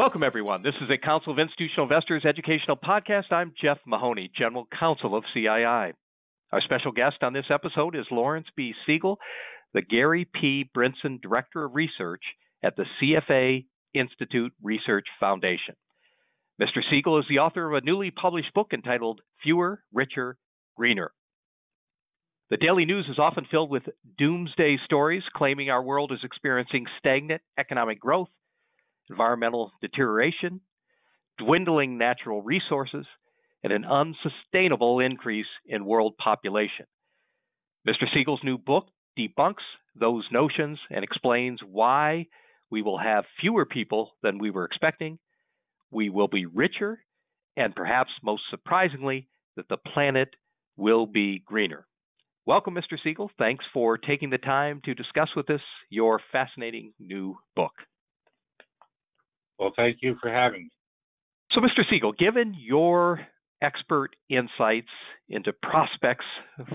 Welcome, everyone. This is a Council of Institutional Investors educational podcast. I'm Jeff Mahoney, General Counsel of CII. Our special guest on this episode is Laurence B. Siegel, the Gary P. Brinson Director of Research at the CFA Institute Research Foundation. Mr. Siegel is the author of a newly published book entitled Fewer, Richer, Greener. The daily news is often filled with doomsday stories claiming our world is experiencing stagnant economic growth, environmental deterioration, dwindling natural resources, and an unsustainable increase in world population. Mr. Siegel's new book debunks those notions and explains why we will have fewer people than we were expecting, we will be richer, and perhaps most surprisingly, that the planet will be greener. Welcome, Mr. Siegel. Thanks for taking the time to discuss with us your fascinating new book. Well, thank you for having me. So, Mr. Siegel, given your expert insights into prospects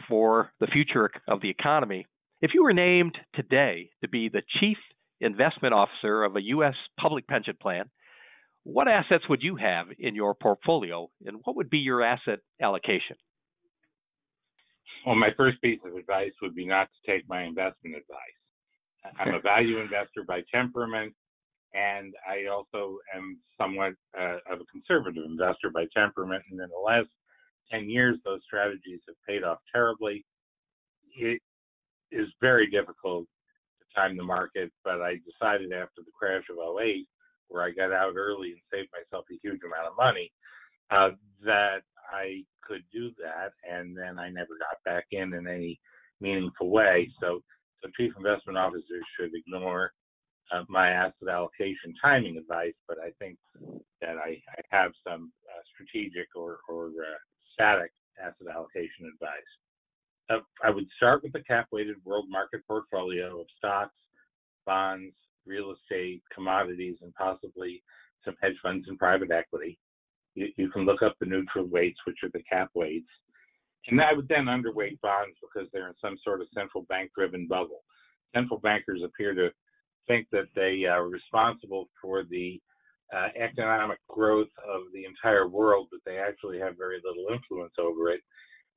for the future of the economy, if you were named today to be the chief investment officer of a U.S. public pension plan, what assets would you have in your portfolio and what would be your asset allocation? Well, my first piece of advice would be not to take my investment advice. I'm a value investor by temperament, and I also am somewhat uh, of a conservative investor by temperament. And in the last 10 years, those strategies have paid off terribly. It is very difficult to time the market, but I decided after the crash of 08, where I got out early and saved myself a huge amount of money, uh, that I could do that, and then I never got back in in any meaningful way. So, so chief investment officers should ignore uh, my asset allocation timing advice, but I think that I, I have some uh, strategic or, or uh, static asset allocation advice. Uh, I would start with a cap weighted world market portfolio of stocks, bonds, real estate, commodities, and possibly some hedge funds and private equity. You, you can look up the neutral weights, which are the cap weights. And I would then underweight bonds because they're in some sort of central bank driven bubble. Central bankers appear to think that they are responsible for the uh, economic growth of the entire world, but they actually have very little influence over it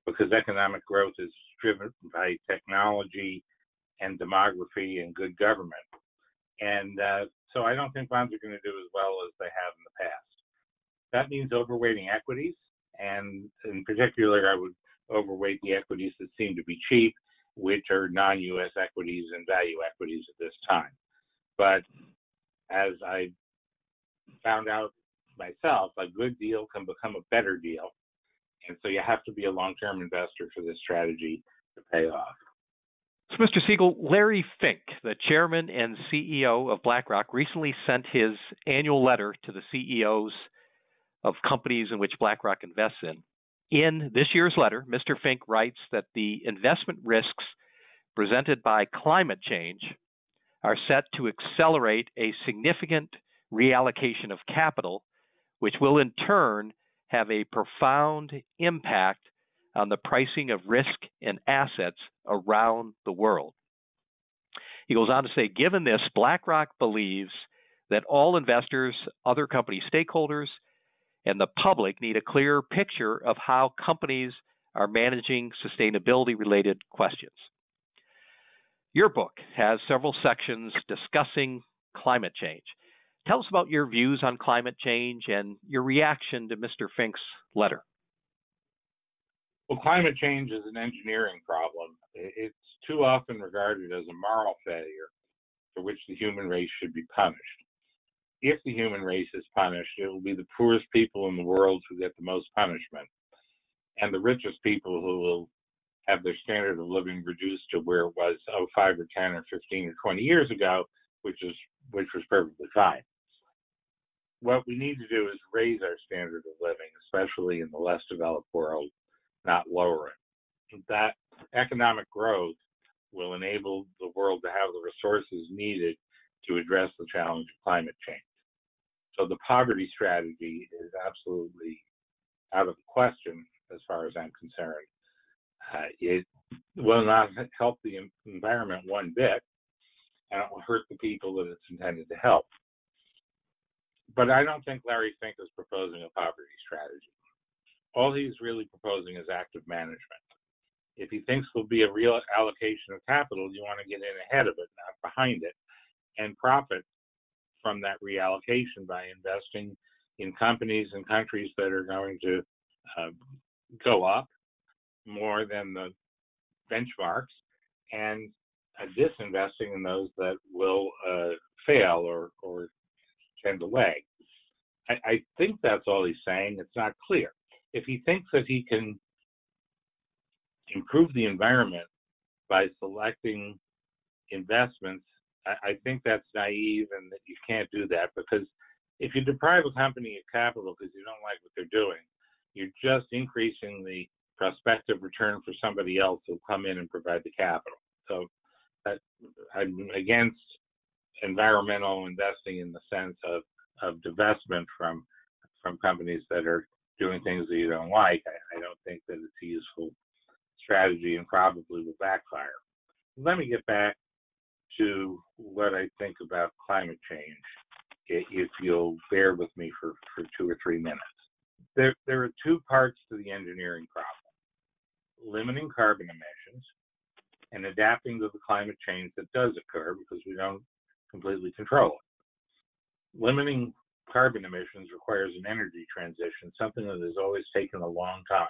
because economic growth is driven by technology and demography and good government. And uh, so I don't think bonds are going to do as well as they have in the past. That means overweighting equities, and in particular, I would overweight the equities that seem to be cheap, which are non-U.S. equities and value equities at this time. But as I found out myself, a good deal can become a better deal, and so you have to be a long-term investor for this strategy to pay off. So, Mr. Siegel, Larry Fink, the chairman and CEO of BlackRock, recently sent his annual letter to the CEOs of companies in which BlackRock invests in. In this year's letter, Mr. Fink writes that the investment risks presented by climate change are set to accelerate a significant reallocation of capital, which will in turn have a profound impact on the pricing of risk and assets around the world. He goes on to say, given this, BlackRock believes that all investors, other company stakeholders, and the public need a clear picture of how companies are managing sustainability related questions. Your book has several sections discussing climate change. Tell us about your views on climate change and your reaction to Mr. Fink's letter. Well, climate change is an engineering problem. It's too often regarded as a moral failure for which the human race should be punished if the human race is punished, it will be the poorest people in the world who get the most punishment, and the richest people who will have their standard of living reduced to where it was oh five or ten or fifteen or twenty years ago, which is which was perfectly fine. What we need to do is raise our standard of living, especially in the less developed world, not lower it. That economic growth will enable the world to have the resources needed to address the challenge of climate change. So the poverty strategy is absolutely out of the question as far as I'm concerned. Uh, it will not help the environment one bit, and it will hurt the people that it's intended to help. but I don't think Larry Fink is proposing a poverty strategy. All he's really proposing is active management. If he thinks there'll be a real allocation of capital, you want to get in ahead of it, not behind it, and profit from that reallocation by investing in companies and countries that are going to uh, go up more than the benchmarks and uh, disinvesting in those that will uh, fail or, or tend to lag. I, I think that's all he's saying. It's not clear. If he thinks that he can improve the environment by selecting investments, I, I think that's naive and that you can't do that because if you deprive a company of capital because you don't like what they're doing, you're just increasing the prospective return for somebody else who'll come in and provide the capital. So that, I'm against environmental investing in the sense of, of divestment from from companies that are doing things that you don't like. I, I don't think that it's a useful strategy and probably will backfire. Let me get back to what I think about climate change, if you'll bear with me for, for two or three minutes. There, there are two parts to the engineering problem limiting carbon emissions and adapting to the climate change that does occur because we don't completely control it. Limiting carbon emissions requires an energy transition, something that has always taken a long time.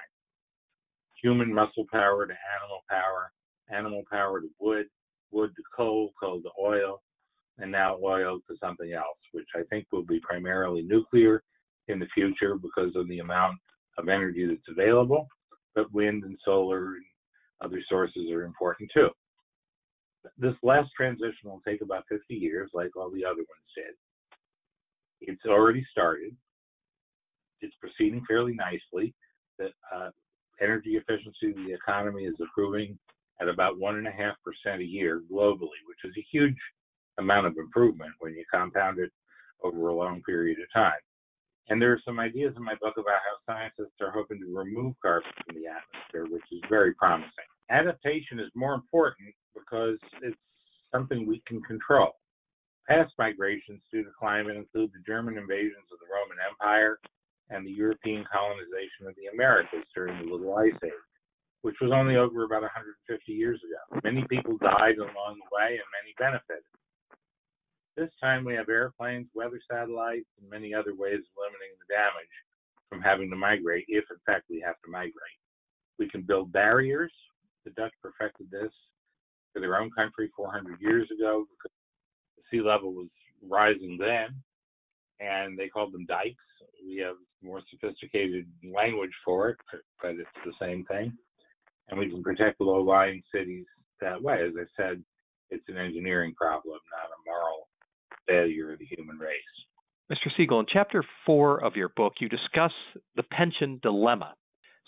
Human muscle power to animal power, animal power to wood, wood to coal, coal to oil, and now oil to something else, which I think will be primarily nuclear in the future because of the amount of energy that's available. But wind and solar and other sources are important too. This last transition will take about 50 years, like all the other ones did. It's already started. It's proceeding fairly nicely. The uh, energy efficiency of the economy is improving at about one and a half percent a year globally, which is a huge amount of improvement when you compound it over a long period of time. And there are some ideas in my book about how scientists are hoping to remove carbon from the atmosphere, which is very promising. Adaptation is more important because it's something we can control. Past migrations due to climate include the German invasions of the Roman Empire and the European colonization of the Americas during the Little Ice Age which was only over about 150 years ago. Many people died along the way and many benefited. This time we have airplanes, weather satellites, and many other ways of limiting the damage from having to migrate, if in fact we have to migrate. We can build barriers. The Dutch perfected this for their own country 400 years ago because the sea level was rising then, and they called them dikes. We have more sophisticated language for it, but it's the same thing and we can protect low-lying cities that way. As I said, it's an engineering problem, not a moral failure of the human race. Mr. Siegel, in chapter four of your book, you discuss the pension dilemma.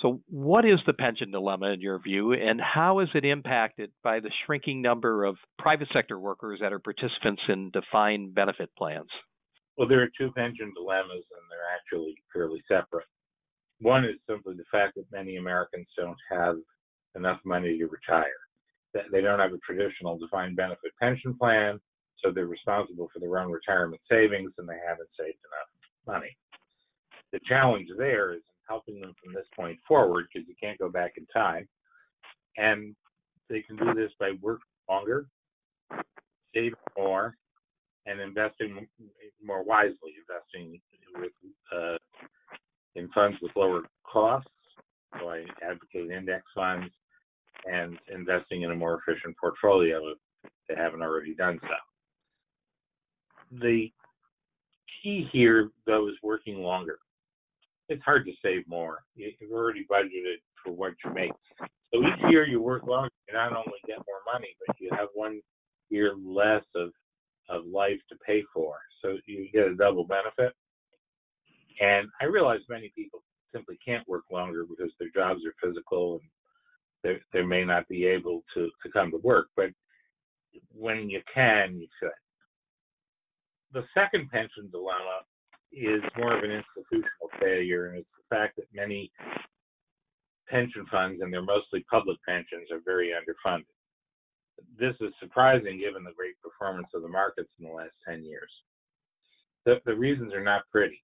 So, what is the pension dilemma in your view, and how is it impacted by the shrinking number of private sector workers that are participants in defined benefit plans? Well, there are two pension dilemmas, and they're actually fairly separate. One is simply the fact that many Americans don't have enough money to retire. They don't have a traditional defined benefit pension plan, so they're responsible for their own retirement savings and they haven't saved enough money. The challenge there is helping them from this point forward because you can't go back in time. And they can do this by working longer, saving more, and investing more wisely, investing with uh, in funds with lower costs. So I advocate index funds and investing in a more efficient portfolio if they haven't already done so. The key here, though, is working longer. It's hard to save more. You've already budgeted for what you make. So each year you work longer, you not only get more money, but you have one year less of of life to pay for. So you get a double benefit. And I realize many people simply can't work longer because their jobs are physical and they, they may not be able to, to come to work, but when you can, you should. The second pension dilemma is more of an institutional failure, and it's the fact that many pension funds, and they're mostly public pensions, are very underfunded. This is surprising given the great performance of the markets in the last 10 years. The, the reasons are not pretty.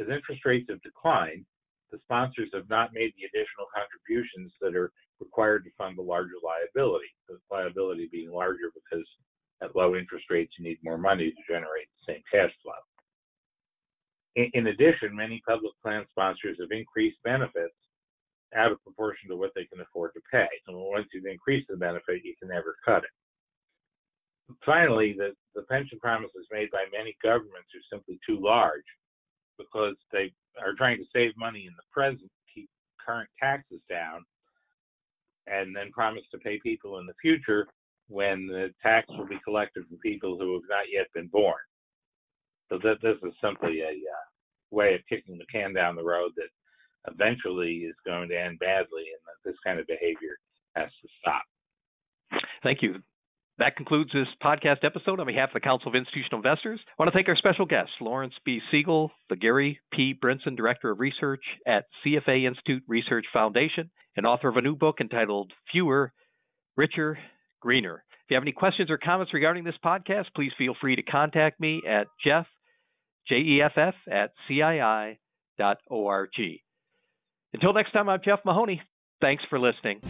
As interest rates have declined, the sponsors have not made the additional contributions that are required to fund the larger liability, the liability being larger because at low interest rates you need more money to generate the same cash flow. In, in addition, many public plan sponsors have increased benefits out of proportion to what they can afford to pay. And once you've increased the benefit, you can never cut it. Finally, the, the pension promises made by many governments are simply too large because they are trying to save money in the present, keep current taxes down, and then promise to pay people in the future when the tax will be collected from people who have not yet been born. So that this is simply a uh, way of kicking the can down the road that eventually is going to end badly, and that this kind of behavior has to stop. Thank you. That concludes this podcast episode. On behalf of the Council of Institutional Investors, I want to thank our special guest, Laurence B. Siegel, the Gary P. Brinson Director of Research at CFA Institute Research Foundation, and author of a new book entitled Fewer, Richer, Greener. If you have any questions or comments regarding this podcast, please feel free to contact me at Jeff, J E F F, at CII.org. Until next time, I'm Jeff Mahoney. Thanks for listening.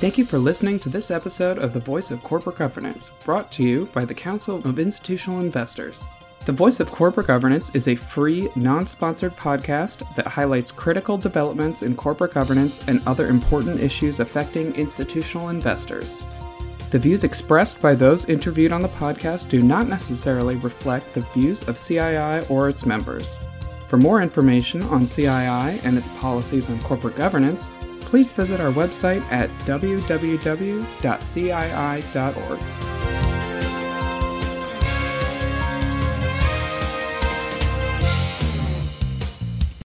Thank you for listening to this episode of The Voice of Corporate Governance, brought to you by the Council of Institutional Investors. The Voice of Corporate Governance is a free, non sponsored podcast that highlights critical developments in corporate governance and other important issues affecting institutional investors. The views expressed by those interviewed on the podcast do not necessarily reflect the views of CII or its members. For more information on CII and its policies on corporate governance, please visit our website at www.cii.org.